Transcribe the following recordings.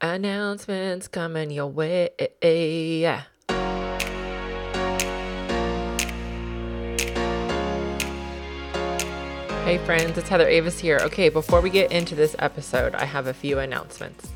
Announcements coming your way. Hey friends, it's Heather Avis here. Okay, before we get into this episode, I have a few announcements.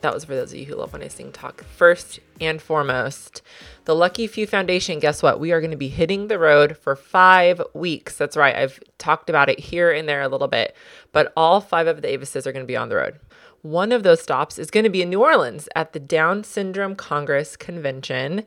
That was for those of you who love when I sing talk. First and foremost, the Lucky Few Foundation, guess what? We are going to be hitting the road for five weeks. That's right. I've talked about it here and there a little bit, but all five of the Avises are going to be on the road. One of those stops is going to be in New Orleans at the Down Syndrome Congress Convention.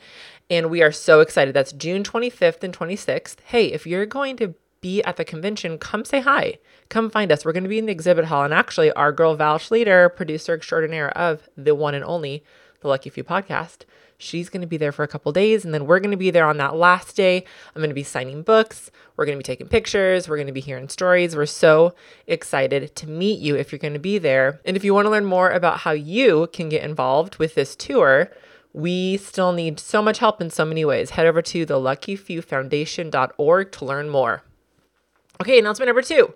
And we are so excited. That's June 25th and 26th. Hey, if you're going to be at the convention, come say hi. Come find us. We're going to be in the exhibit hall. And actually, our girl Val Schleter, producer extraordinaire of the one and only The Lucky Few podcast, she's going to be there for a couple days. And then we're going to be there on that last day. I'm going to be signing books. We're going to be taking pictures. We're going to be hearing stories. We're so excited to meet you if you're going to be there. And if you want to learn more about how you can get involved with this tour, we still need so much help in so many ways. Head over to the luckyfewfoundation.org to learn more. Okay, announcement number two.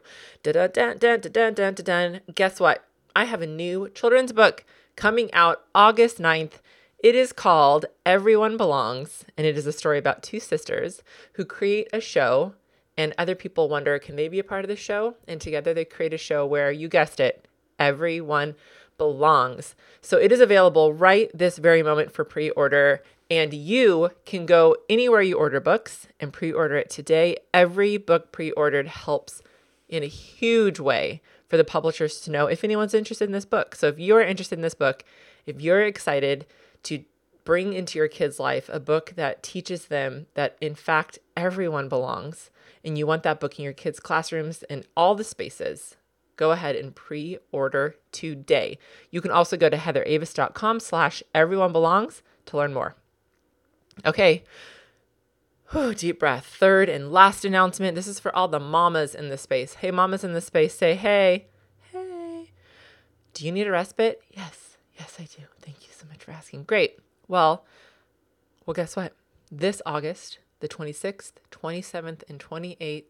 Guess what? I have a new children's book coming out August 9th. It is called Everyone Belongs, and it is a story about two sisters who create a show, and other people wonder can they be a part of the show? And together they create a show where, you guessed it, everyone belongs. So it is available right this very moment for pre order. And you can go anywhere you order books and pre order it today. Every book pre ordered helps in a huge way for the publishers to know if anyone's interested in this book. So if you're interested in this book, if you're excited to bring into your kids' life a book that teaches them that in fact everyone belongs, and you want that book in your kids' classrooms and all the spaces, go ahead and pre-order today. You can also go to heatheravis.com slash everyone belongs to learn more. Okay. Whew, deep breath. Third and last announcement. This is for all the mamas in the space. Hey, mamas in the space, say hey. Hey. Do you need a respite? Yes. Yes, I do. Thank you so much for asking. Great. Well, well, guess what? This August, the 26th, 27th, and 28th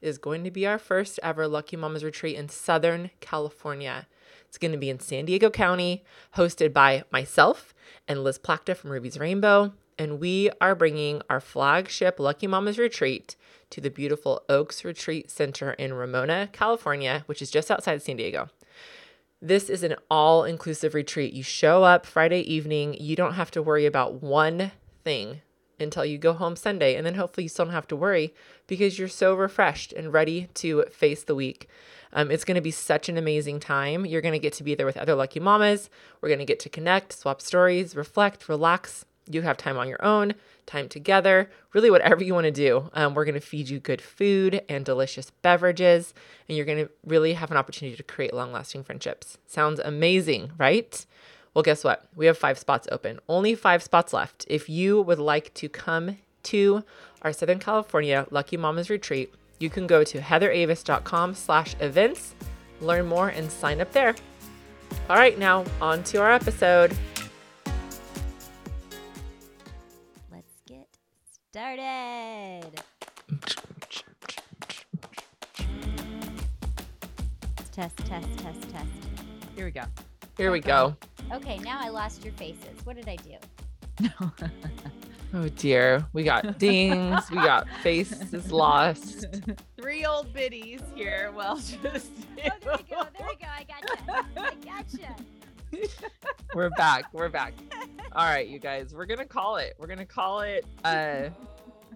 is going to be our first ever Lucky Mamas retreat in Southern California. It's going to be in San Diego County, hosted by myself and Liz Plachta from Ruby's Rainbow and we are bringing our flagship Lucky Mamas retreat to the beautiful Oaks Retreat Center in Ramona, California, which is just outside San Diego. This is an all inclusive retreat. You show up Friday evening, you don't have to worry about one thing until you go home Sunday. And then hopefully you still don't have to worry because you're so refreshed and ready to face the week. Um, it's going to be such an amazing time. You're going to get to be there with other lucky mamas. We're going to get to connect, swap stories, reflect, relax, you have time on your own, time together, really whatever you want to do. Um, we're going to feed you good food and delicious beverages, and you're going to really have an opportunity to create long lasting friendships. Sounds amazing, right? Well, guess what? We have five spots open, only five spots left. If you would like to come to our Southern California Lucky Mamas retreat, you can go to heatheravis.com slash events, learn more, and sign up there. All right, now on to our episode. Started. test, test, test, test. Here we go. Here we go. Okay, now I lost your faces. What did I do? oh dear. We got dings. we got faces lost. Three old biddies here. Well, just. Oh, there we go. There we go. I gotcha. I gotcha. We're back. We're back. All right, you guys. We're gonna call it. We're gonna call it. Uh,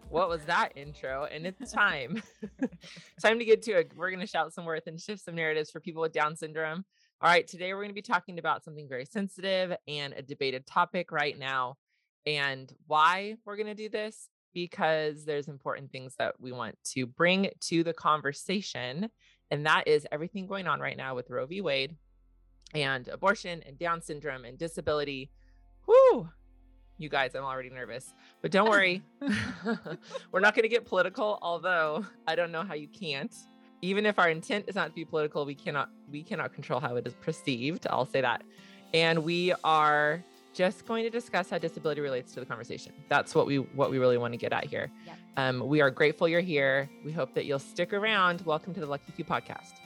what was that intro? And it's time. time to get to it. We're gonna shout some worth and shift some narratives for people with Down syndrome. All right, today we're gonna be talking about something very sensitive and a debated topic right now. And why we're gonna do this? Because there's important things that we want to bring to the conversation, and that is everything going on right now with Roe v. Wade and abortion and Down syndrome and disability. Whoo! You guys, I'm already nervous, but don't worry. We're not going to get political, although I don't know how you can't. Even if our intent is not to be political, we cannot we cannot control how it is perceived. I'll say that. And we are just going to discuss how disability relates to the conversation. That's what we what we really want to get at here. Yep. Um, we are grateful you're here. We hope that you'll stick around. Welcome to the Lucky Few podcast.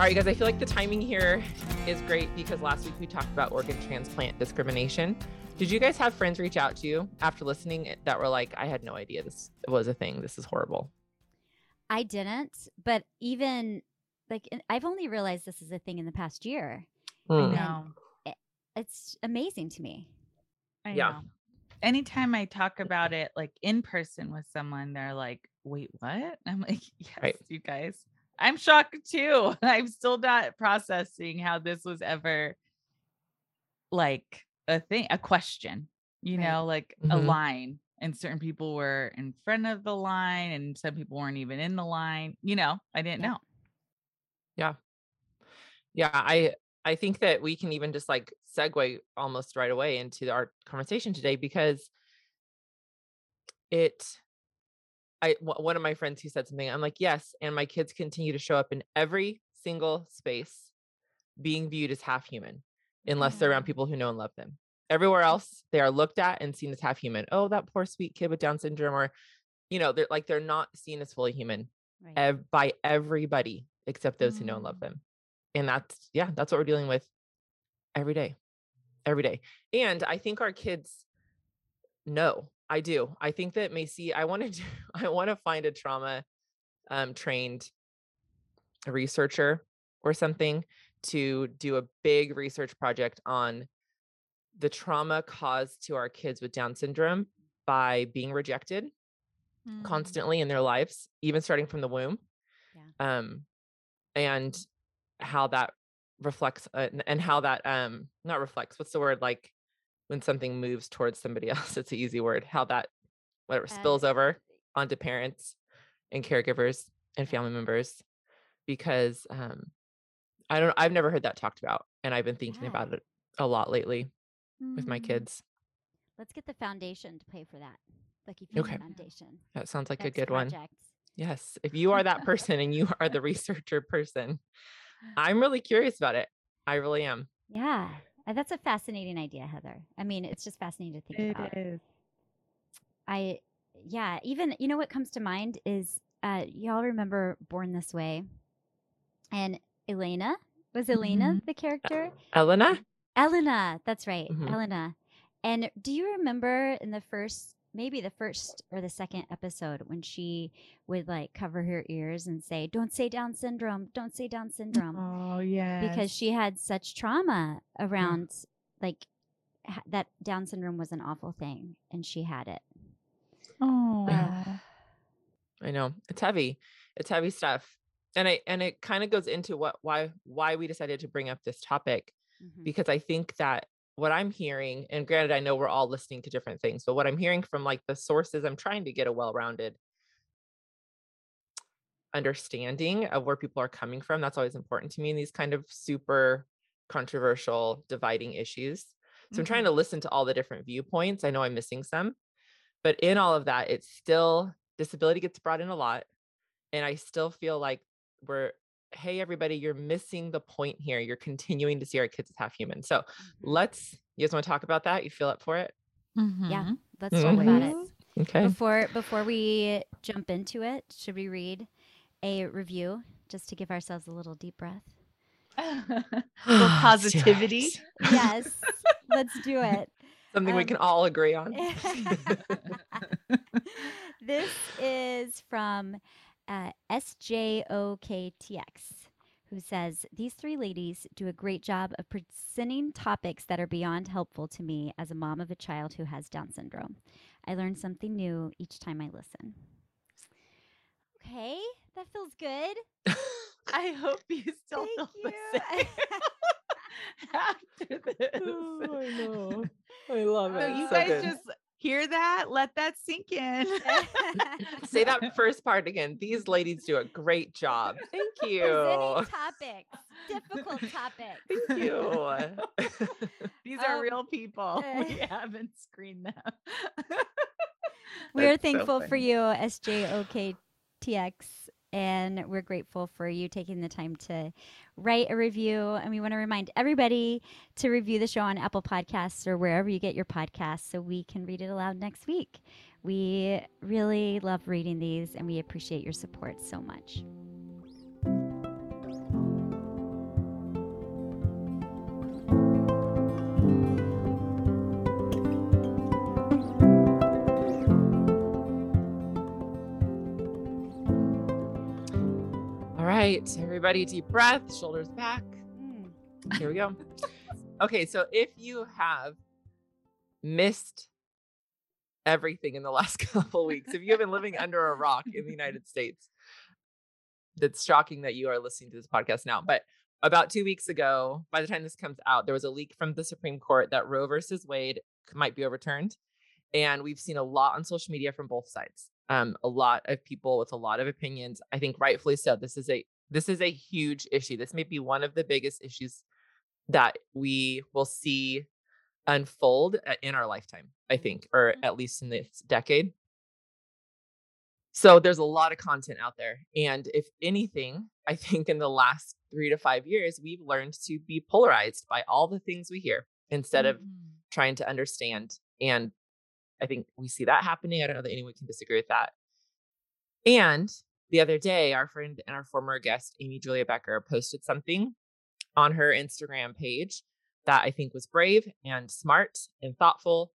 All right, guys, I feel like the timing here is great because last week we talked about organ transplant discrimination. Did you guys have friends reach out to you after listening that were like, I had no idea this was a thing. This is horrible. I didn't, but even like I've only realized this is a thing in the past year. Mm. No. It's amazing to me. I Yeah. know. Anytime I talk about it like in person with someone, they're like, wait, what? I'm like, yes, Right. you guys. I'm shocked too. I'm still not processing how this was ever like a thing, a question, you Right. know, like a Mhm. line. And certain people were in front of the line, and some people weren't even in the line. You know, I didn't Yeah. know. Yeah. Yeah, I I think that we can even just like segue almost right away into our conversation today because it I w- one of my friends who said something I'm like yes and my kids continue to show up in every single space being viewed as half human unless they're around people who know and love them. Everywhere else they are looked at and seen as half human. Oh, that poor sweet kid with down syndrome or you know, they're like they're not seen as fully human Right. ev- by everybody except those who know and love Mm. them. And that's yeah, that's what we're dealing with every day. Every day. And I think our kids know. I do. I think that Macy, I want to do, I want to find a trauma um trained researcher or something to do a big research project on the trauma caused to our kids with Down syndrome by being rejected Mm. constantly in their lives, even starting from the womb. Yeah. Um, and how that reflects uh, and how that um not reflects. What's the word like when something moves towards somebody else? It's an easy word. How that whatever spills over onto parents and caregivers and family members, because um I don't. I've never heard that talked about, and I've been thinking Yeah. about it a lot lately with my Mm. kids. Let's get the foundation to pay for that. Lucky Okay. Foundation. That sounds like a good one. Yes. If you are that person and you are the researcher person, I'm really curious about it. I really am. Yeah. Uh, That's a fascinating idea, Heather. I mean, it's just fascinating to think It about. is. I, yeah, even, you know what comes to mind is uh, y'all remember Born This Way? And Elena, was Elena the character? Elena? Elena, that's right, Mhm. Elena. And do you remember in the first, maybe the first or the second episode, when she would like cover her ears and say, "Don't say Down syndrome, don't say Down syndrome," Oh yeah. because she had such trauma around like ha- that Down syndrome was an awful thing, and she had it. Oh. I know. It's heavy. It's heavy stuff. And I and it kind of goes into what why why we decided to bring up this topic Mhm. because I think that what I'm hearing, and granted, I know we're all listening to different things, but what I'm hearing from like the sources, I'm trying to get a well-rounded understanding of where people are coming from. That's always important to me in these kind of super controversial, dividing issues. So I'm trying to mm-hmm. listen to all the different viewpoints. I know I'm missing some, but in all of that, it's still disability gets brought in a lot. And I still feel like we're, hey, everybody, you're missing the point here. You're continuing to see our kids as half human. So Mhm. let's, you guys want to talk about that? You feel up for it? Yeah, Mhm. let's talk about it. Mhm. Okay. Before before we jump into it, should we read a review just to give ourselves a little deep breath? For Let's do positivity. Yes, let's do it. Something we Um, can all agree on. this is from uh, SJOKTX, who says These three ladies do a great job of presenting topics that are beyond helpful to me as a mom of a child who has Down syndrome. I learn something new each time I listen. Okay, that feels good. I hope you still Thank feel you. the same after this. Oh, I know. I love So it. you So guys good. just hear that, let that sink in. say that first part again. These ladies do a great job. Thank you. Topics, difficult topics. Thank you. These are Um, real people. we haven't screened them. We're That's so thankful for you, SJOKTX, and we're grateful for you taking the time to write a review. And we want to remind everybody to review the show on Apple Podcasts or wherever you get your podcasts so we can read it aloud next week. We really love reading these and we appreciate your support so much. Right, everybody, deep breath, shoulders back. Mm. Here we go. okay, so if you have missed everything in the last couple weeks, if you have been living under a rock in the United States, that's shocking that you are listening to this podcast now. But about two weeks ago, by the time this comes out, there was a leak from the Supreme Court that Roe versus Wade might be overturned. And we've seen a lot on social media from both sides. Um, a lot of people with a lot of opinions. I think rightfully so. This is a this is a huge issue. This may be one of the biggest issues that we will see unfold uh, in our lifetime, I think, or at least in this decade. So there's a lot of content out there. And if anything, I think in the last three to five years, we've learned to be polarized by all the things we hear instead of Mhm. trying to understand. And I think we see that happening. I don't know that anyone can disagree with that. And the other day, our friend and our former guest, Amy Julia Becker, posted something on her Instagram page that I think was brave and smart and thoughtful.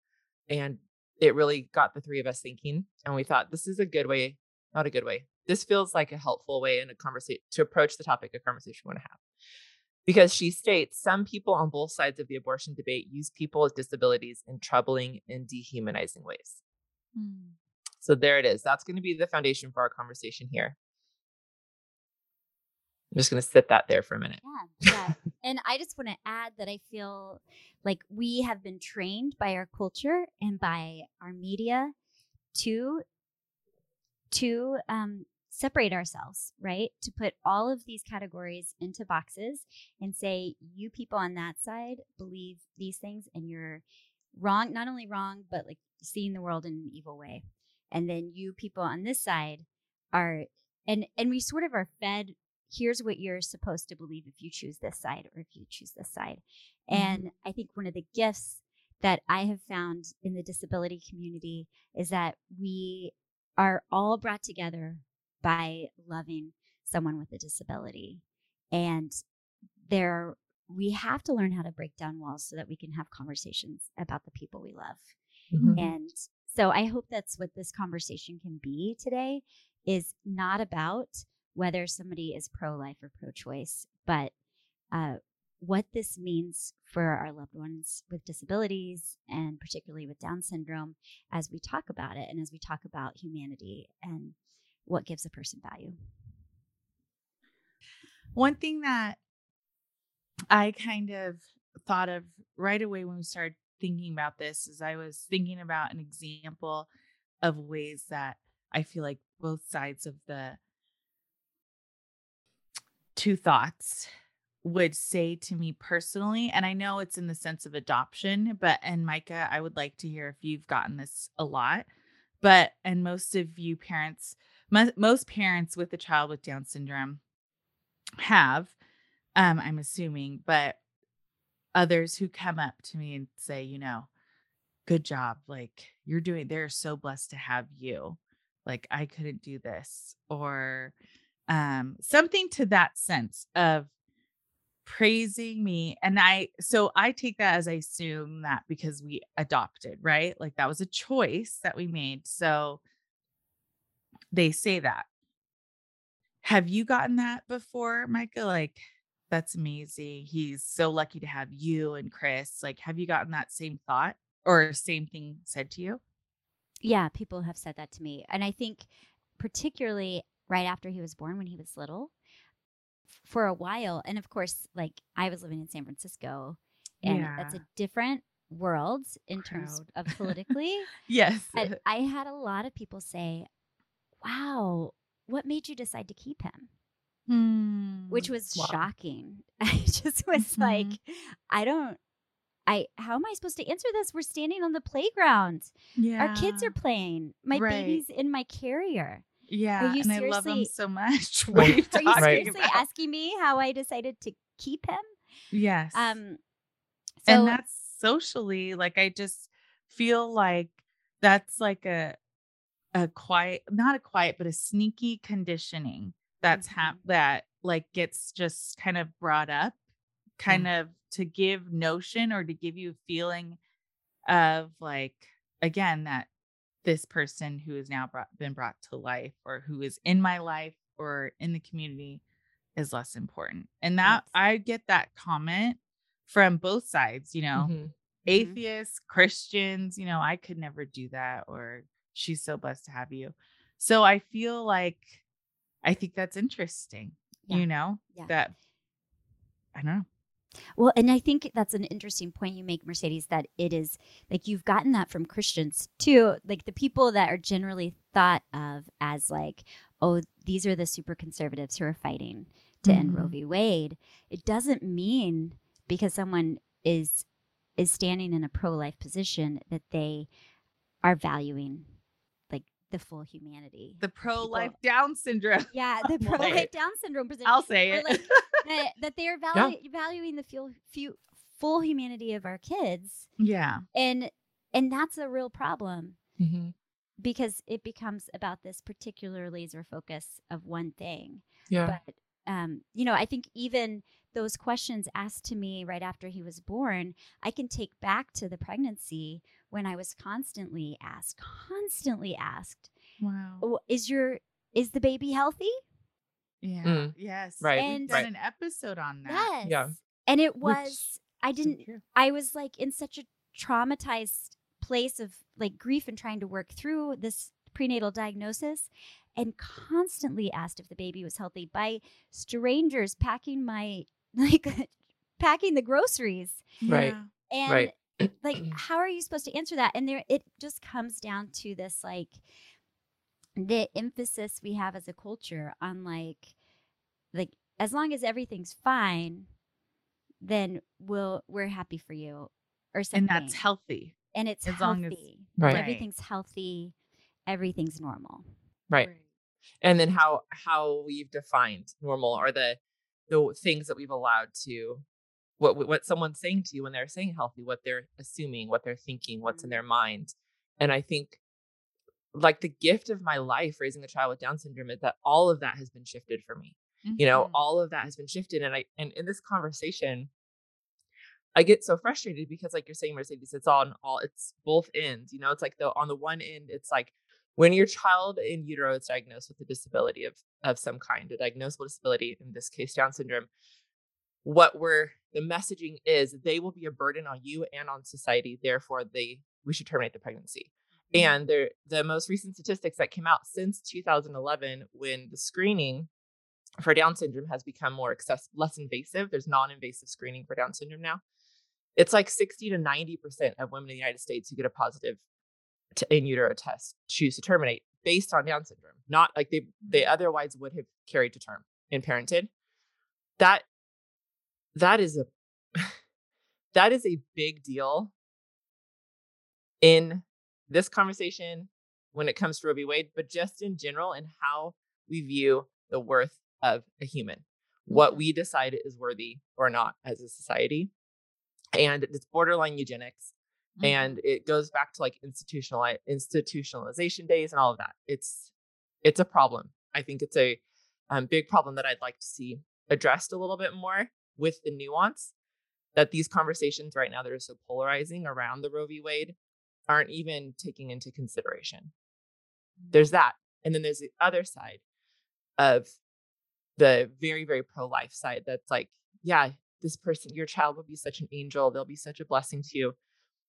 And it really got the three of us thinking. And we thought this is a good way, not a good way. This feels like a helpful way in a conversation to approach the topic of conversation we want to have. Because she states some people on both sides of the abortion debate use people with disabilities in troubling and dehumanizing ways. Mm. So there it is. That's going to be the foundation for our conversation here. I'm just going to sit that there for a minute. Yeah, yeah. and I just want to add that I feel like we have been trained by our culture and by our media to to um, separate ourselves, right? To put all of these categories into boxes and say you people on that side believe these things, and you're wrong. Not only wrong, but like seeing the world in an evil way. And then you people on this side are and and we sort of are fed here's what you're supposed to believe if you choose this side or if you choose this side. And I think one of the gifts that I have found in the disability community is that we are all brought together by loving someone with a disability. And there we have to learn how to break down walls so that we can have conversations about the people we love. Mhm. And so I hope that's what this conversation can be today is not about whether somebody is pro life or pro choice, but uh, what this means for our loved ones with disabilities and particularly with Down syndrome as we talk about it and as we talk about humanity and what gives a person value. One thing that I kind of thought of right away when we started thinking about this is I was thinking about an example of ways that I feel like both sides of the two thoughts would say to me personally and I know it's in the sense of adoption but and Micah I would like to hear if you've gotten this a lot but and most of you parents most parents with a child with down syndrome have um i'm assuming but others who come up to me and say you know good job like you're doing they're so blessed to have you like i couldn't do this or um something to that sense of praising me and i so i take that as i assume that because we adopted right? Like that was a choice that we made so they say that. Have you gotten that before micah? Like that's amazing he's so lucky to have you and chris like have you gotten that same thought or same thing said to you Yeah, people have said that to me. And I think, particularly right after he was born when he was little, for a while, and of course, like I was living in San Francisco, and that's a different world in terms of politically. yes and I had a lot of people say, Wow, what made you decide to keep him? Hmm. Which was Wow. shocking. I just was like, Mhm. I don't. I how am I supposed to answer this? We're standing on the playground. yeah Our kids are playing. My Right. baby's in my carrier. yeah you and i love seriously- so much what are you Are you seriously about? asking me how I decided to keep him? yes Um, so and that's socially like i just feel like that's like a a quiet not a quiet but a sneaky conditioning that's hap- that like gets just kind of brought up kind of to give notion or to give you a feeling of like again that this person who has now brought, been brought to life or who is in my life or in the community is less important. And that Yes. I get that comment from both sides, you know, Mhm. atheists, Christians, you know, I could never do that or she's so blessed to have you. So I feel like I think that's interesting, Yeah. you know, Yeah. that I don't know. Well, and I think that's an interesting point you make, Mercedes, that it is like you've gotten that from Christians too. Like the people that are generally thought of as like, oh, these are the super conservatives who are fighting to end Roe Mhm. v. Wade. It doesn't mean because someone is is standing in a pro life position that they are valuing the full humanity. The pro life Down syndrome. yeah, the pro life. Down syndrome position I'll say it. like that, that they are valu- valuing the full, few, full humanity of our kids yeah. and and that's a real problem Mhm. because it becomes about this particular laser focus of one thing Yeah. but um, you know i think even those questions asked to me right after he was born i can take back to the pregnancy when i was constantly asked constantly asked Wow. oh, is your is the baby healthy Yeah. Mm. Yes. Right, We've And- done right. an episode on that. yes Yeah. and it Which- was i didn't true. I was like in such a traumatized place of like grief and trying to work through this prenatal diagnosis and constantly asked if the baby was healthy by strangers packing my like packing the groceries Right. Yeah. and Right. Like mm. how are you supposed to answer that and there it just comes down to this like the emphasis we have as a culture on like like as long as everything's fine then we'll we're happy for you or something And that's healthy. and it's as healthy long as- Right. everything's healthy everything's normal Right. And then how how we've defined normal or the the things that we've allowed to what what someone's saying to you when they're saying healthy, what they're assuming, what they're thinking, what's in their mind. And I think like the gift of my life raising a child with Down syndrome is that all of that has been shifted for me. You know, Mhm. all of that has been shifted. And I and in this conversation, I get so frustrated because like you're saying, Mercedes, it's on all it's both ends. You know, it's like the on the one end, it's like when your child in utero is diagnosed with a disability of of some kind, a diagnosable disability, in this case, Down syndrome, what we're the messaging is they will be a burden on you and on society. Therefore, they we should terminate the pregnancy. Mm-hmm. And there, the most recent statistics that came out since 2011, when the screening for Down syndrome has become more access, less invasive. There's non-invasive screening for Down syndrome now. It's like 60 to 90 percent of women in the United States who get a positive in utero test choose to terminate based on Down syndrome, not like they they mm-hmm. otherwise would have carried to term and parented. That that is a that is a big deal in this conversation when it comes to Roe v. Wade, but just in general and how we view the worth of a human, what Mhm. we decide is worthy or not as a society. And it's borderline eugenics. Mhm. And it goes back to like institutional institutionalization days and all of that. It's it's a problem. I think it's a um, big problem that I'd like to see addressed a little bit more with the nuance that these conversations right now that are so polarizing around the Roe v. Wade aren't even taking into consideration. There's that. And then there's the other side of the very, very pro life side that's like, yeah, this person, your child will be such an angel. They'll be such a blessing to you.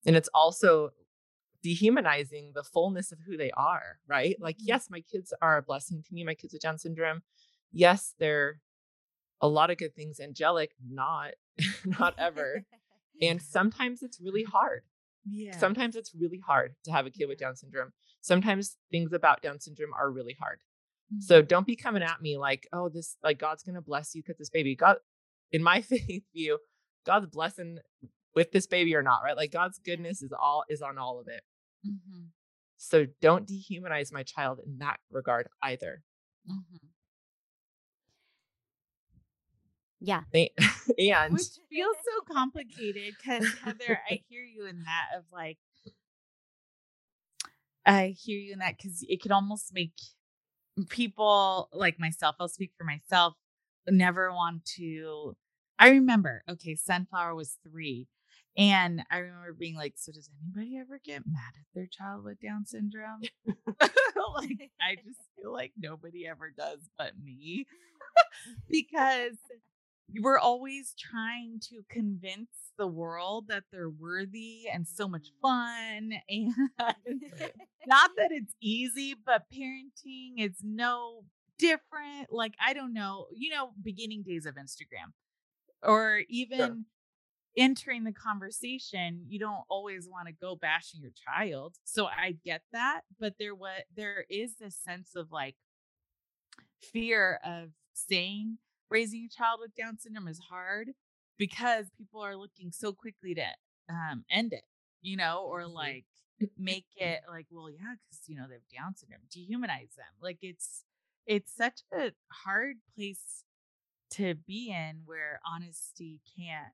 And it's also dehumanizing the fullness of who they are, right? Like, Mhm. yes, my kids are a blessing to me. My kids with Down syndrome. Yes, they're a lot of good things. Angelic, not, not ever. And sometimes it's really hard. yeah. Sometimes it's really hard to have a kid with Down syndrome. Sometimes things about Down syndrome are really hard. So Mm-hmm. don't be coming at me like, oh, this like God's gonna bless you because this baby. God, in my faith view, God's blessing with this baby or not, right? Like God's goodness is all is on all of it. Mhm. So don't dehumanize my child in that regard either. Mhm. Yeah They- and Which feels so complicated because Heather, I hear you in that of like, I hear you in that because it could almost make people like myself, I'll speak for myself, never want to I remember, okay, Sunflower was three. And I remember being like, so does anybody ever get mad at their child with Down syndrome? like, I just feel like nobody ever does but me because we're always trying to convince the world that they're worthy and so much mm-hmm. fun. And not that it's easy, but parenting is no different. Like, I don't know, you know, beginning days of Instagram or even. Sure entering the conversation you don't always want to go bashing your child so i get that but there what there is this sense of like fear of saying raising a child with down syndrome is hard because people are looking so quickly to um, end it you know or like make it like well yeah because you know they have down syndrome. Dehumanize them. Like it's it's such a hard place to be in where honesty can't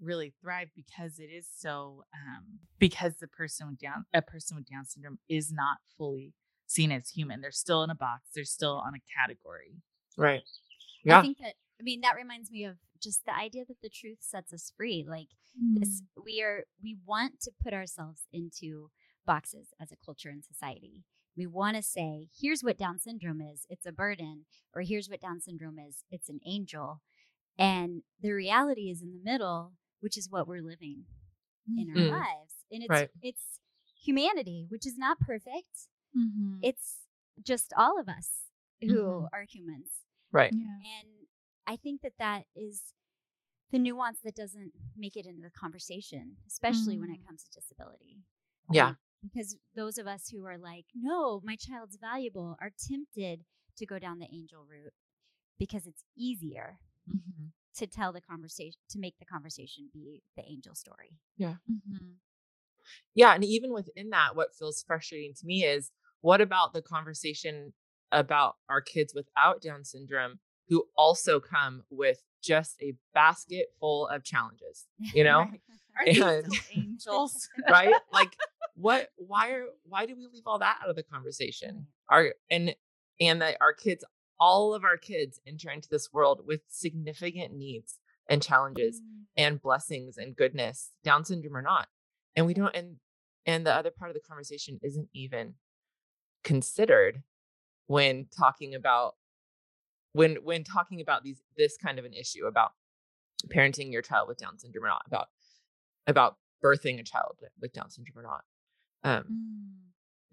really thrive because it is so um because the person with down a person with down syndrome is not fully seen as human. They're still in a box. They're still on a category. Right yeah i think that i mean that reminds me of just the idea that the truth sets us free like mm. this we are we want to put ourselves into boxes as a culture and society we want to say here's what down syndrome is it's a burden or here's what down syndrome is it's an angel and the reality is in the middle which is what we're living in our mm. lives. And it's right. it's humanity, which is not perfect. Mm-hmm. It's just all of us who mm-hmm. are humans. Right. Yeah. And I think that that is the nuance that doesn't make it into the conversation, especially mm. when it mm. comes to disability. Yeah. Um, because those of us who are like, no, my child's valuable, are tempted to go down the angel route because it's easier. Mm-hmm to tell the conversation to make the conversation be the angel story yeah mm-hmm. yeah and even within that what feels frustrating to me is what about the conversation about our kids without down syndrome who also come with just a basket full of challenges you know? And, angels? right? Like what why are why do we leave all that out of the conversation? Our and and that our kids all of our kids enter into this world with significant needs and challenges mm. and blessings and goodness, Down syndrome or not. And we don't and and the other part of the conversation isn't even considered when talking about when when talking about these this kind of an issue about parenting your child with Down syndrome or not, about about birthing a child with Down syndrome or not. Um,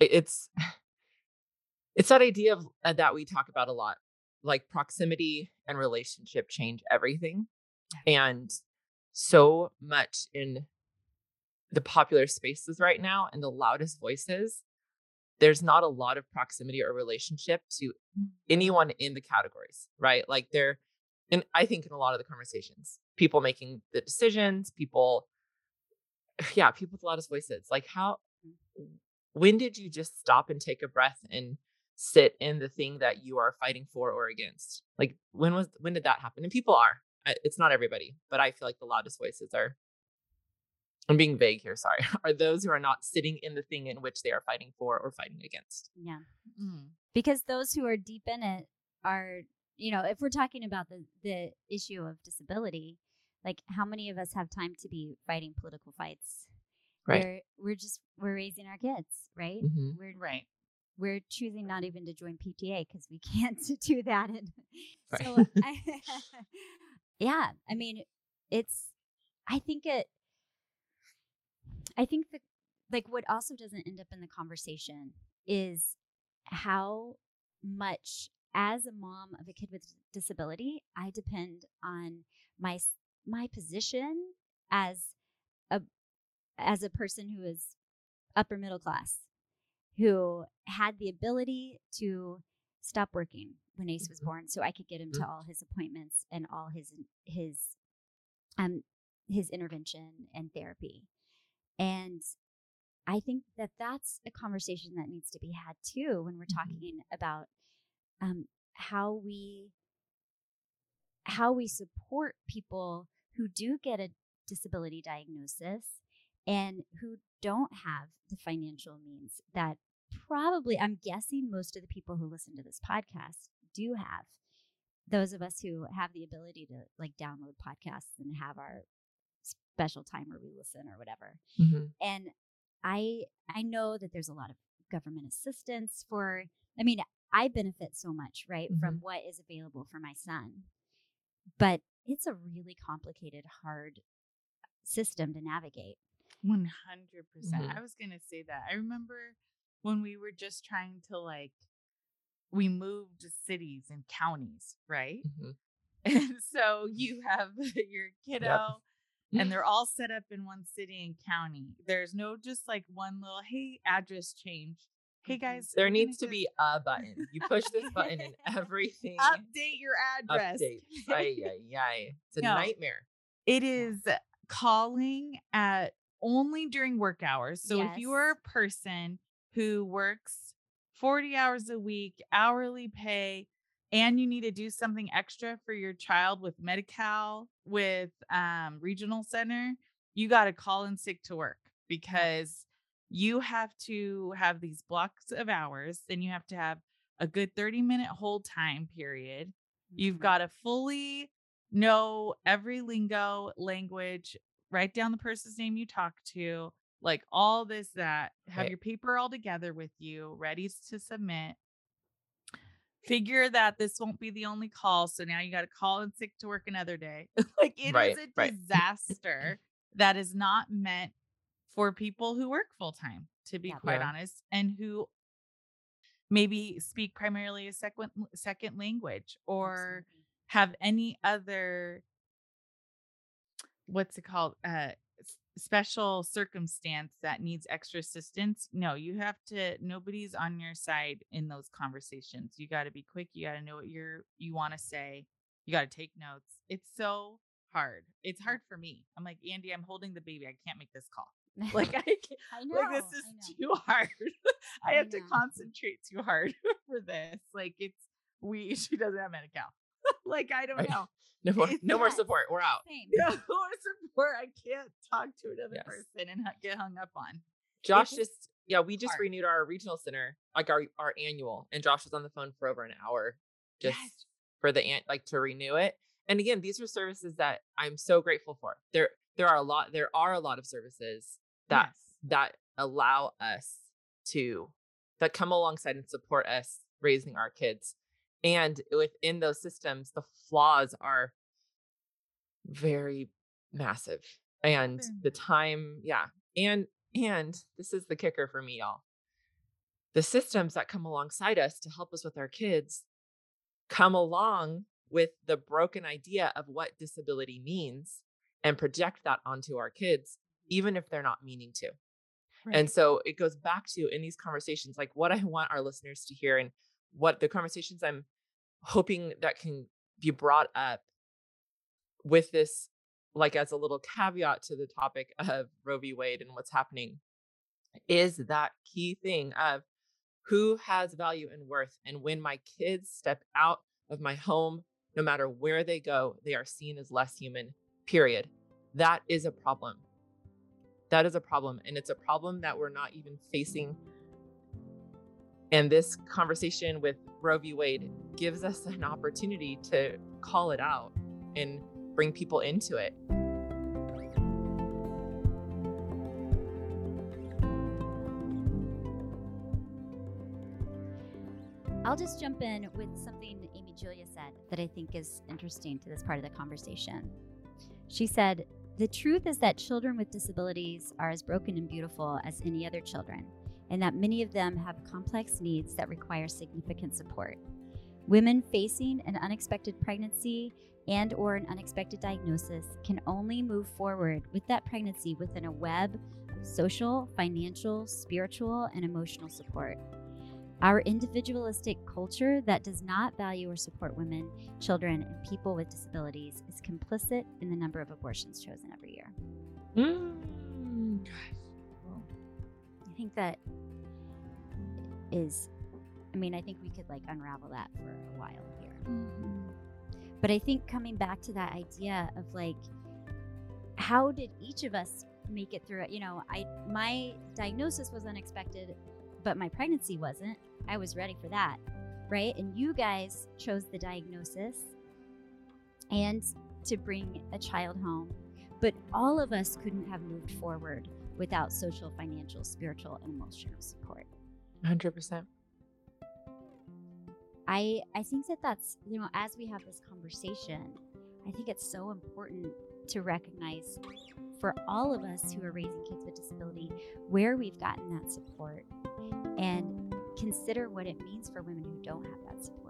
mm. it's it's that idea of uh, that we talk about a lot like proximity and relationship change everything and so much in the popular spaces right now and the loudest voices there's not a lot of proximity or relationship to mm. anyone in the categories right like there and i think in a lot of the conversations people making the decisions people yeah people with the loudest voices like how mm. when did you just stop and take a breath and sit in the thing that you are fighting for or against. Like when was when did that happen? And people are. It's not everybody, but I feel like the loudest voices are I'm being vague here, sorry. Are those who are not sitting in the thing in which they are fighting for or fighting against. Yeah. Mm. Because those who are deep in it are, you know, if we're talking about the the issue of disability, like how many of us have time to be fighting political fights? Right. We're we're just we're raising our kids, right? Mm-hmm. We're right we're choosing not even to join PTA because we can't do that. And right. so, I, yeah, I mean, it's, I think it, I think that, like, what also doesn't end up in the conversation is how much, as a mom of a kid with disability, I depend on my my position as a as a person who is upper middle class who had the ability to stop working when Ace was mm-hmm. born, so I could get him to mm-hmm. all his appointments and all his his um his intervention and therapy. And I think that that's a conversation that needs to be had too when we're mm-hmm. talking about um, how we how we support people who do get a disability diagnosis and who don't have the financial means that probably, I'm guessing most of the people who listen to this podcast do have those of us who have the ability to like download podcasts and have our special time where we listen or whatever. Mhm. And I I know that there's a lot of government assistance for I mean, I benefit so much, right, from what is available for my son. But it's a really complicated, hard system to navigate. 100%. percent Mhm. I was going to say that. I remember when we were just trying to like, we moved to cities and counties, right? Mhm. And so you have your kiddo and they're all set up in one city and county. There's no just like one little, hey, address change. Hey Mhm. guys, There needs to gonna be a button. You push this button and everything update your address. updates. Ay, ay, ay. It's a No. nightmare. It is calling at only during work hours. So if you are a person who works 40 hours a week, hourly pay, and you need to do something extra for your child with Medi-Cal, with um, regional center, you got to call in sick to work because you have to have these blocks of hours. Then you have to have a good 30 minute hold time period. You've Mhm. got to fully know every lingo, language, write down the person's name you talk to, like all this, that, have Right. your paper all together with you, ready to submit. Figure that this won't be the only call. So now you got to call in sick to work another day. like it is Right, a right. disaster that is not meant for people who work full time, to be Yeah. quite Yeah. honest, and who maybe speak primarily a second second language or Absolutely. have any other what's it called uh special circumstance that needs extra assistance no you have to nobody's on your side in those conversations you got to be quick you got to know what you're you want to say you got to take notes it's so hard it's hard for me i'm like andy i'm holding the baby i can't make this call like i can't I know. like this is too hard. I I have to concentrate too hard for this. Like it's we she doesn't have medical. like I don't know. No more, It's no more support. We're out. No more support. I can't talk to another Yes. person and get hung up on. Josh It's just yeah, we just hard. renewed our regional center, like our our annual, and Josh was on the phone for over an hour just Yes. for the an like to renew it. And again, these are services that I'm so grateful for. There there are a lot there are a lot of services that Yes. that allow us to that come alongside and support us raising our kids. And within those systems, the flaws are very massive. And mm. the time, yeah. And and this is the kicker for me, y'all. The systems that come alongside us to help us with our kids come along with the broken idea of what disability means and project that onto our kids, mm-hmm. even if they're not meaning to. And so it goes back to in these conversations, like what I want our listeners to hear and what the conversations I'm hoping that can be brought up with this, like as a little caveat to the topic of Roe v. Wade and what's happening, is that key thing of who has value and worth. And when my kids step out of my home, no matter where they go, they are seen as less human, period. That is a problem. That is a problem. And it's a problem that we're not even facing. And this conversation with Roe v. Wade gives us an opportunity to call it out and bring people into it. I'll just jump in with something Amy Julia said that I think is interesting to this part of the conversation. She said, The truth is that children with disabilities are as broken and beautiful as any other children, and that many of them have complex needs that require significant support. Women facing an unexpected pregnancy and or an unexpected diagnosis can only move forward with that pregnancy within a web of social, financial, spiritual, and emotional support. Our individualistic culture that does not value or support women, children, and people with disabilities is complicit in the number of abortions chosen every year. Mm. I think that is, I mean, I think we could like unravel that for a while here. Mm-hmm. But I think coming back to that idea of like, how did each of us make it through it? You know, I my diagnosis was unexpected, but my pregnancy wasn't. I was ready for that, right? And you guys chose the diagnosis and to bring a child home. But all of us couldn't have moved forward without social, financial, spiritual, and emotional support. 100%. I I think that that's you know as we have this conversation, I think it's so important to recognize for all of us who are raising kids with disability where we've gotten that support and consider what it means for women who don't have that support.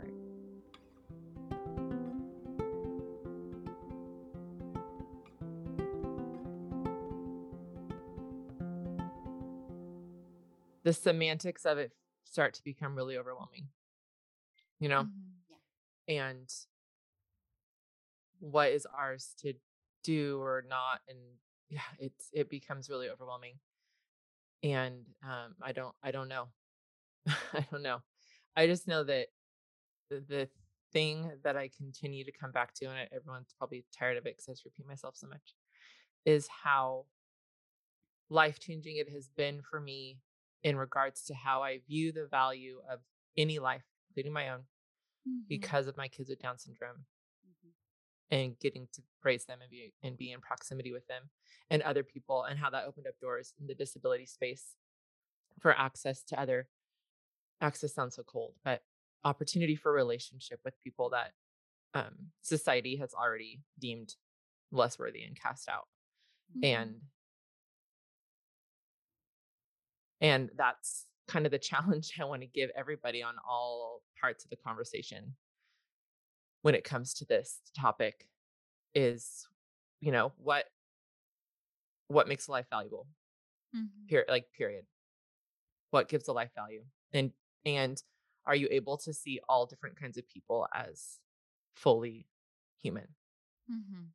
The semantics of it start to become really overwhelming. You know? Mm-hmm. And what is ours to do or not and yeah, it's it becomes really overwhelming. And um I don't I don't know. I don't know. I just know that the, thing that I continue to come back to, and everyone's probably tired of it because I just repeat myself so much, is how life changing it has been for me in regards to how I view the value of any life, including my own, Mhm. because of my kids with Down syndrome Mhm. and getting to raise them and be and be in proximity with them and other people and how that opened up doors in the disability space for access to other access sounds so cold but opportunity for relationship with people that um, society has already deemed less worthy and cast out Mhm. and and that's kind of the challenge i want to give everybody on all parts of the conversation when it comes to this topic is you know what what makes a life valuable Mhm. period like period what gives a life value and and are you able to see all different kinds of people as fully human Mhm.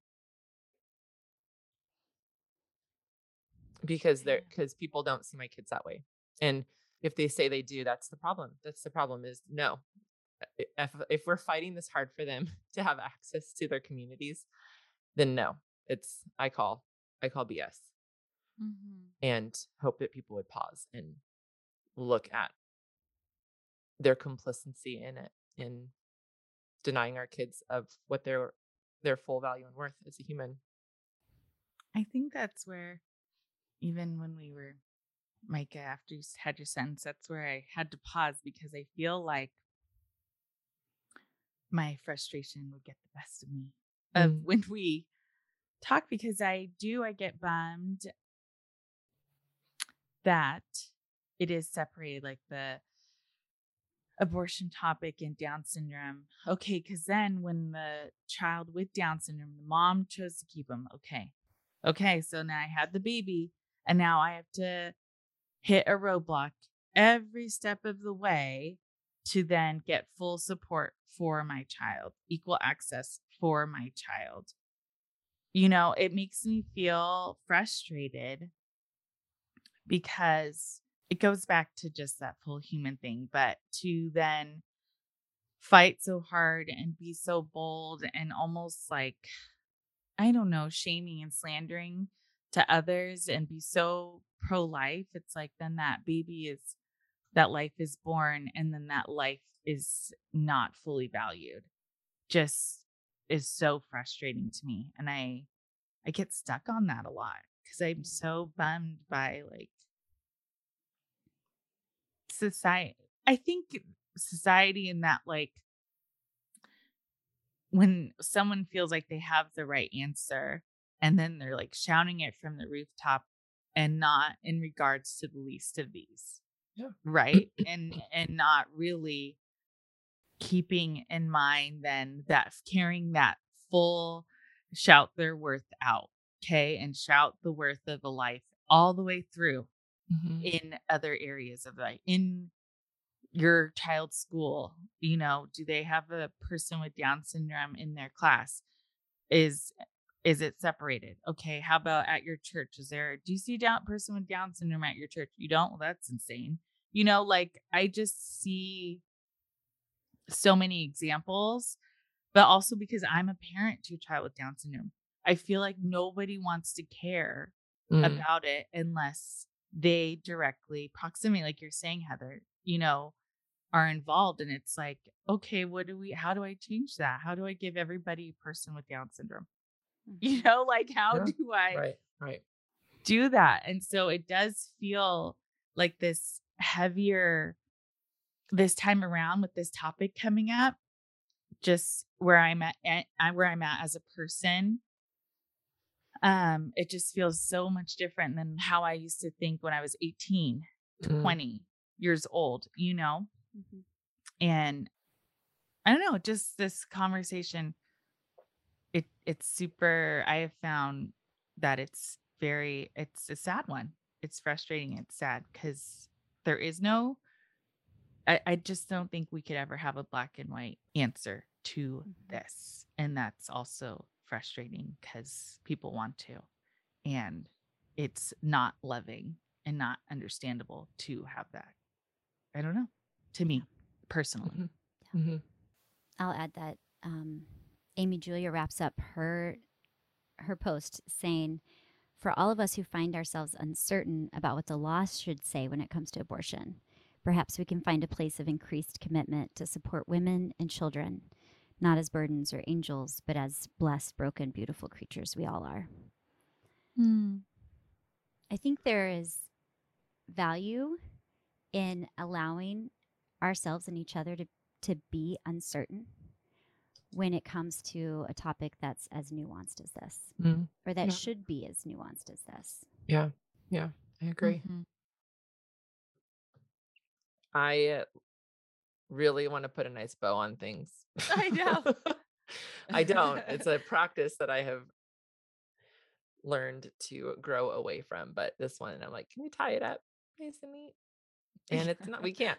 Because they're because people don't see my kids that way and if they say they do that's the problem that's the problem is no if if we're fighting this hard for them to have access to their communities then no it's i call i call bs Mhm. and hope that people would pause and look at their complicity in it in denying our kids of what their their full value and worth as a human. I think that's where, even when we were, Micah, after you had your sentence, that's where I had to pause because I feel like my frustration would get the best of me of Mm. when we talk because I do, I get bummed that it is separated like the abortion topic and Down syndrome. Okay, because then when the child with Down syndrome, the mom chose to keep him. Okay. Okay, so now I had the baby, and now I have to hit a roadblock every step of the way to then get full support for my child, equal access for my child. You know, it makes me feel frustrated because it goes back to just that full human thing, but to then fight so hard and be so bold and almost like I don't know, shaming and slandering to others and be so pro life, it's like then that baby is that life is born and then that life is not fully valued. Just is so frustrating to me. And I I get stuck on that a lot because I'm so bummed by like society. I think society in that like when someone feels like they have the right answer and then they're like shouting it from the rooftop and not in regards to the least of these Yeah. right? And and not really keeping in mind then that carrying that full shout their worth out okay? And shout the worth of a life all the way through mm-hmm. in other areas of life in your child's school you know do they have a person with down syndrome in their class? Is is it separated? Okay how about at your church? Is there do you see a down person with down syndrome at your church? You don't? Well that's insane. You know like i just see so many examples but also because i'm a parent to a child with down syndrome i feel like nobody wants to care Mm. about it unless they directly proximity like you're saying heather you know are involved and it's like okay what do we how do i change that? How do i give everybody a person with down syndrome you Mhm. know like how Yeah, do i Right. Right. do that and so it does feel like this heavier this time around with this topic coming up just where i'm at, at where i'm at as a person um it just feels so much different than how i used to think when i was 18 Mm. 20 years old you know Mhm. and i don't know just this conversation it it's super i have found that it's very it's a sad one it's frustrating it's sad because there is no I, I just don't think we could ever have a black and white answer to Mhm. this and that's also frustrating because people want to and it's not loving and not understandable to have that i don't know to me personally Mhm. Mhm. I'll add that um, Amy Julia wraps up her her post saying, "For all of us who find ourselves uncertain about what the law should say when it comes to abortion, perhaps we can find a place of increased commitment to support women and children, not as burdens or angels, but as blessed, broken, beautiful creatures we all are." Mm. I think there is value in allowing ourselves and each other to, to be uncertain when it comes to a topic that's as nuanced as this, Mm. or that Yeah. should be as nuanced as this. Yeah. Yeah. I agree. Mhm. I uh, really want to put a nice bow on things. I know. I don't. It's a practice that I have learned to grow away from. But this one, I'm like, can we tie it up nice and neat? And it's not, we can't.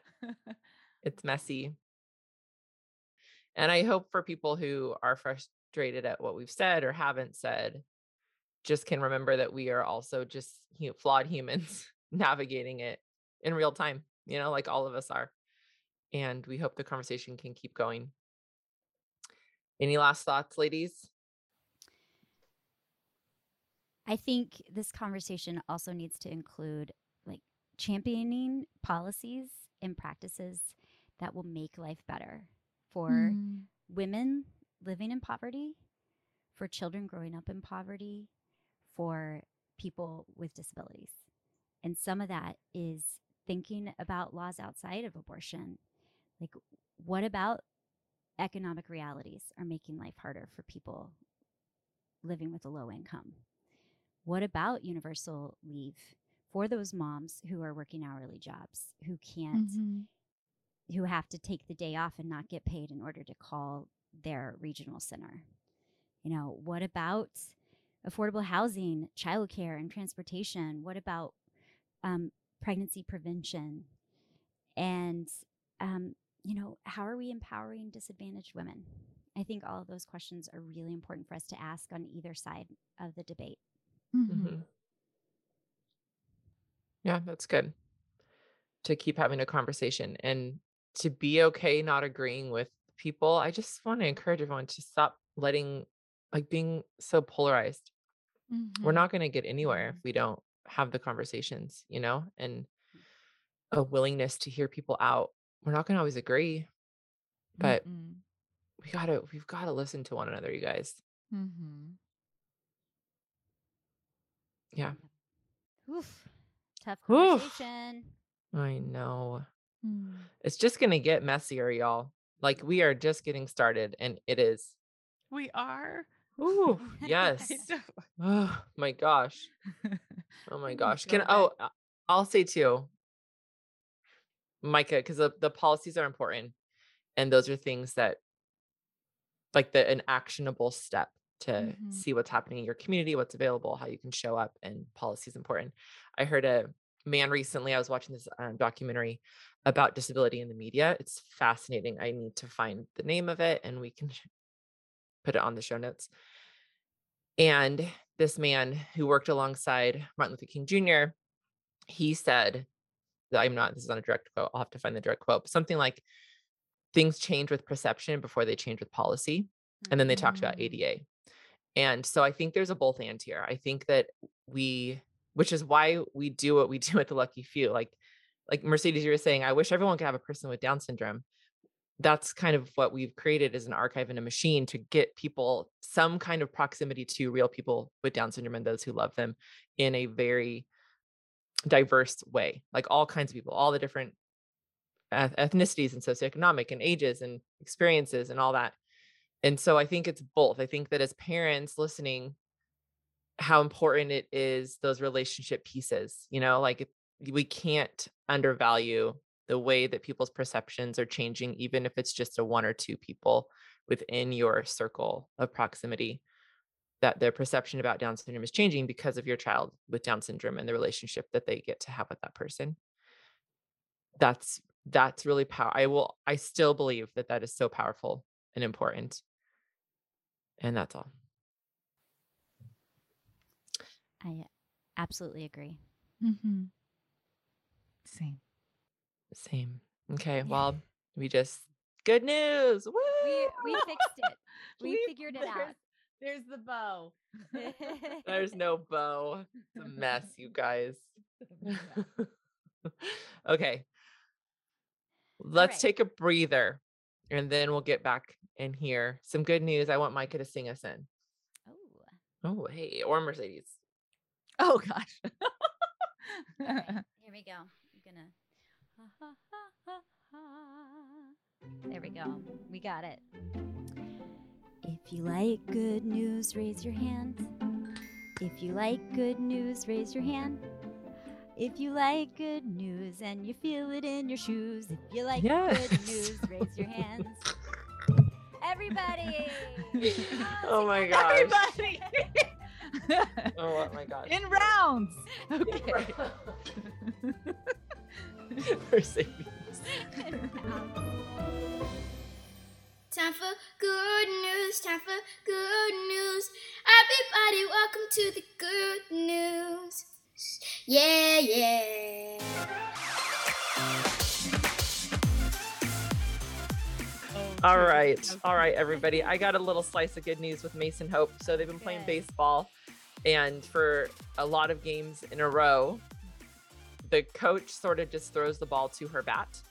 It's messy. And I hope for people who are frustrated at what we've said or haven't said, just can remember that we are also just flawed humans navigating it in real time, you know, like all of us are. And we hope the conversation can keep going. Any last thoughts, ladies? I think this conversation also needs to include like championing policies and practices that will make life better for Mm. women living in poverty, for children growing up in poverty, for people with disabilities. And some of that is thinking about laws outside of abortion. Like, what about economic realities are making life harder for people living with a low income? What about universal leave for those moms who are working hourly jobs, who can't Mhm. Who have to take the day off and not get paid in order to call their regional center. You know, what about affordable housing, childcare, and transportation? What about um, pregnancy prevention? And, um, you know, how are we empowering disadvantaged women? I think all of those questions are really important for us to ask on either side of the debate. Mhm. Mhm. Yeah, that's good. To keep having a conversation and to be okay not agreeing with people. I just want to encourage everyone to stop letting, like, being so polarized. We're Mhm. not going to get anywhere if we don't have the conversations, you know, and a willingness to hear people out. We're not going to always agree, but Mm-mm. we got to, we've got to listen to one another, you guys. Mhm. Yeah. Oof, tough Oof. conversation. I know. Mm. It's just going to get messier, y'all. Like, we are just getting started, and it is. We are. Ooh, yes. Oh my gosh. Oh my gosh. Can oh uh, I'll say too, Micah, because the, the policies are important. And those are things that like the an actionable step to Mhm. see what's happening in your community, what's available, how you can show up, and policy is important. I heard a man recently, I was watching this um, documentary about disability in the media. It's fascinating. I need to find the name of it and we can put it on the show notes. And this man who worked alongside Martin Luther King Jr., he said, I'm not, this is not a direct quote. I'll have to find the direct quote, but something like things change with perception before they change with policy. And then they talked about Mm. ADA. And so I think there's a both and here. I think that we, which is why we do what we do at the Lucky Few. Like like Mercedes, you were saying, I wish everyone could have a person with Down syndrome. That's kind of what we've created as an archive and a machine to get people some kind of proximity to real people with Down syndrome and those who love them in a very diverse way, like all kinds of people, all the different ethnicities and socioeconomic and ages and experiences and all that. And so I think it's both. I think that as parents listening, how important it is those relationship pieces, you know, like we can't undervalue the way that people's perceptions are changing, even if it's just a one or two people within your circle of proximity, that their perception about Down syndrome is changing because of your child with Down syndrome and the relationship that they get to have with that person. That's that's really power. I will. I still believe that that is so powerful and important. And that's all. I absolutely agree. Mm-hmm. Same. Same. Okay. Well, we just good news. Woo! We we fixed it. We, We- figured it there's- out. There's the bow. There's no bow. It's a mess, you guys. okay. Let's right. take a breather and then we'll get back in here. Some good news. I want Micah to sing us in. oh, Oh, hey, or Mercedes. Oh gosh. here we go. I'm gonna. There we go. We got it. If you like good news, raise your hand. If you like good news, raise your hand. If you like good news and you feel it in your shoes, if you like Yes. good news, raise your hands. Everybody! Oh my sing gosh. Everybody. Oh, oh my gosh. In rounds. Okay. Mercedes. Time for good news, time for good news. Everybody, welcome to the good news. Yeah, yeah. All right. All right, everybody. I got a little slice of good news with Mason Hope. So they've been playing Good. baseball, and for a lot of games in a row, the coach sort of just throws the ball to her bat.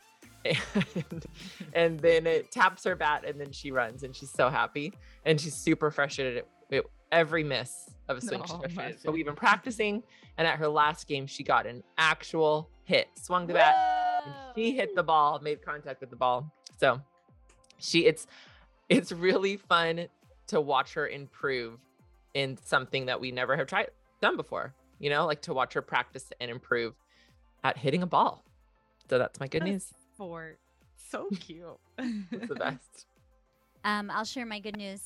And, and then it taps her bat, and then she runs, and she's so happy. And she's super frustrated at at every miss of a swing. she's Oh, frustrated. But we've been practicing, and at her last game, she got an actual hit, swung the bat, and she hit the ball, made contact with the ball. So she it's it's really fun to watch her improve in something that we never have tried done before. You know, like to watch her practice and improve at hitting a ball. So that's my good news. For so cute. It's the best. Um, I'll share my good news.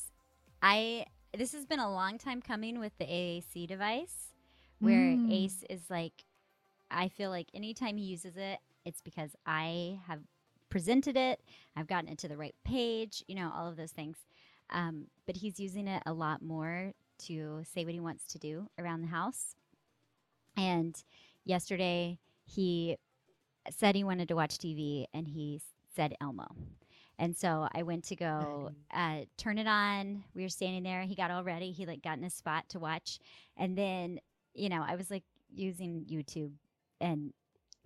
I this has been a long time coming with the AAC device, where Mm. Ace is like, I feel like anytime he uses it, it's because I have presented it, I've gotten it to the right page, you know, all of those things. Um, but he's using it a lot more to say what he wants to do around the house. And yesterday he said he wanted to watch TV and he said Elmo. And so I went to go uh, turn it on. We were standing there. He got all ready. He like got in a spot to watch. And then, you know, I was like using YouTube and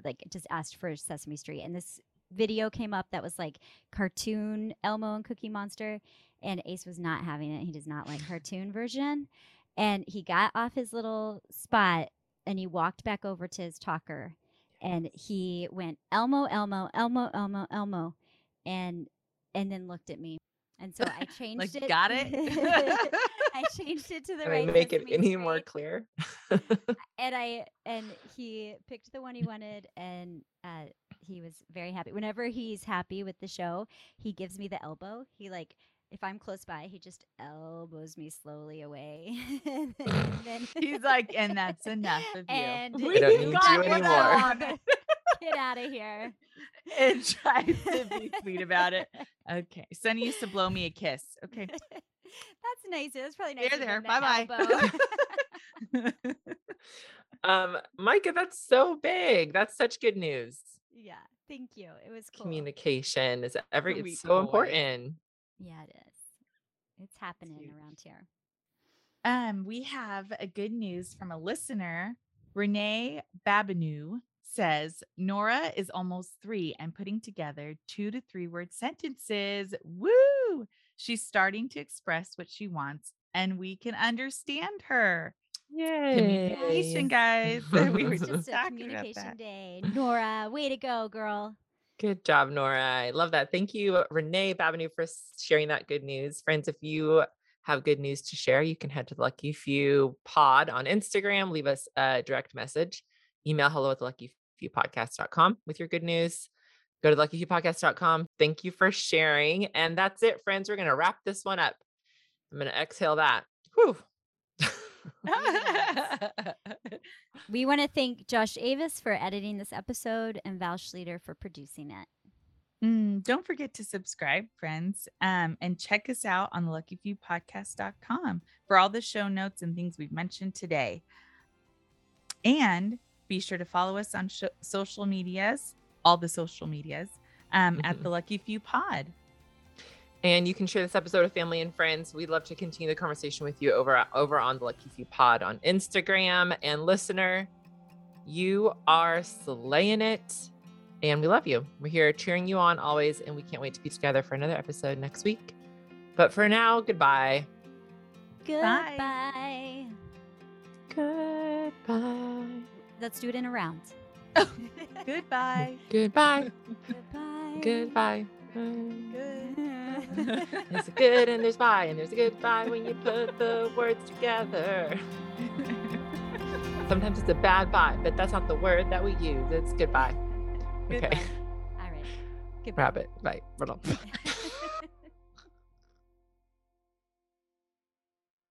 like just asked for Sesame Street. And this video came up that was like cartoon Elmo and Cookie Monster. And Ace was not having it. He does not like cartoon version. And he got off his little spot and he walked back over to his talker and he went Elmo, Elmo, Elmo, Elmo, Elmo, and and then looked at me. And so I changed like, it. got it? I changed it to the Can right. I make it any more clear? And I and he picked the one he wanted, and uh, he was very happy. Whenever he's happy with the show, he gives me the elbow. He like. If I'm close by, he just elbows me slowly away. and then He's like, and that's enough of you. And I don't need got you one anymore. get out of here. and tries to be sweet about it. Okay. Sonny used to blow me a kiss. Okay. That's nice. That's probably nice. There, to there. Bye bye. um, Micah, that's so big. That's such good news. yeah. Thank you. It was cool. Communication is every it's so boy. important. Yeah, it is. It's happening huge. around here. Um, we have a good news from a listener. Renee Babineau says Nora is almost three and putting together two to three word sentences. Woo! She's starting to express what she wants, and we can understand her. Yay. Communication, guys. we were just just a talking about communication day. Nora, way to go, girl. Good job, Nora. I love that. Thank you, uh, Renee Babineau, for sharing that good news. Friends, if you have good news to share, you can head to the Lucky Few Pod on Instagram, leave us a direct message, email hello at the Lucky Few Podcast.com with your good news. Go to luckyfewpodcast.com. Thank you for sharing. And that's it, friends. We're going to wrap this one up. I'm going to exhale that. Whew. We want to thank Josh Avis for editing this episode and Val Schleter for producing it. Mm, don't forget to subscribe, friends, um, and check us out on the luckyfewpodcast.com for all the show notes and things we've mentioned today. And be sure to follow us on sh- social medias, all the social medias, um, at Mhm. the Lucky Few Pod. And you can share this episode with family and friends. We'd love to continue the conversation with you over over on the Lucky Few Pod on Instagram. And listener, you are slaying it. And we love you. We're here cheering you on always, and we can't wait to be together for another episode next week. But for now, goodbye. Goodbye. Goodbye. Let's do it in a round. Goodbye. Goodbye. Goodbye. Goodbye. Good. There's a good and there's bye, and there's a goodbye when you put the words together. Sometimes it's a bad bye, but that's not the word that we use. It's goodbye. Okay. All right. Goodbye. Rabbit. Bye. On.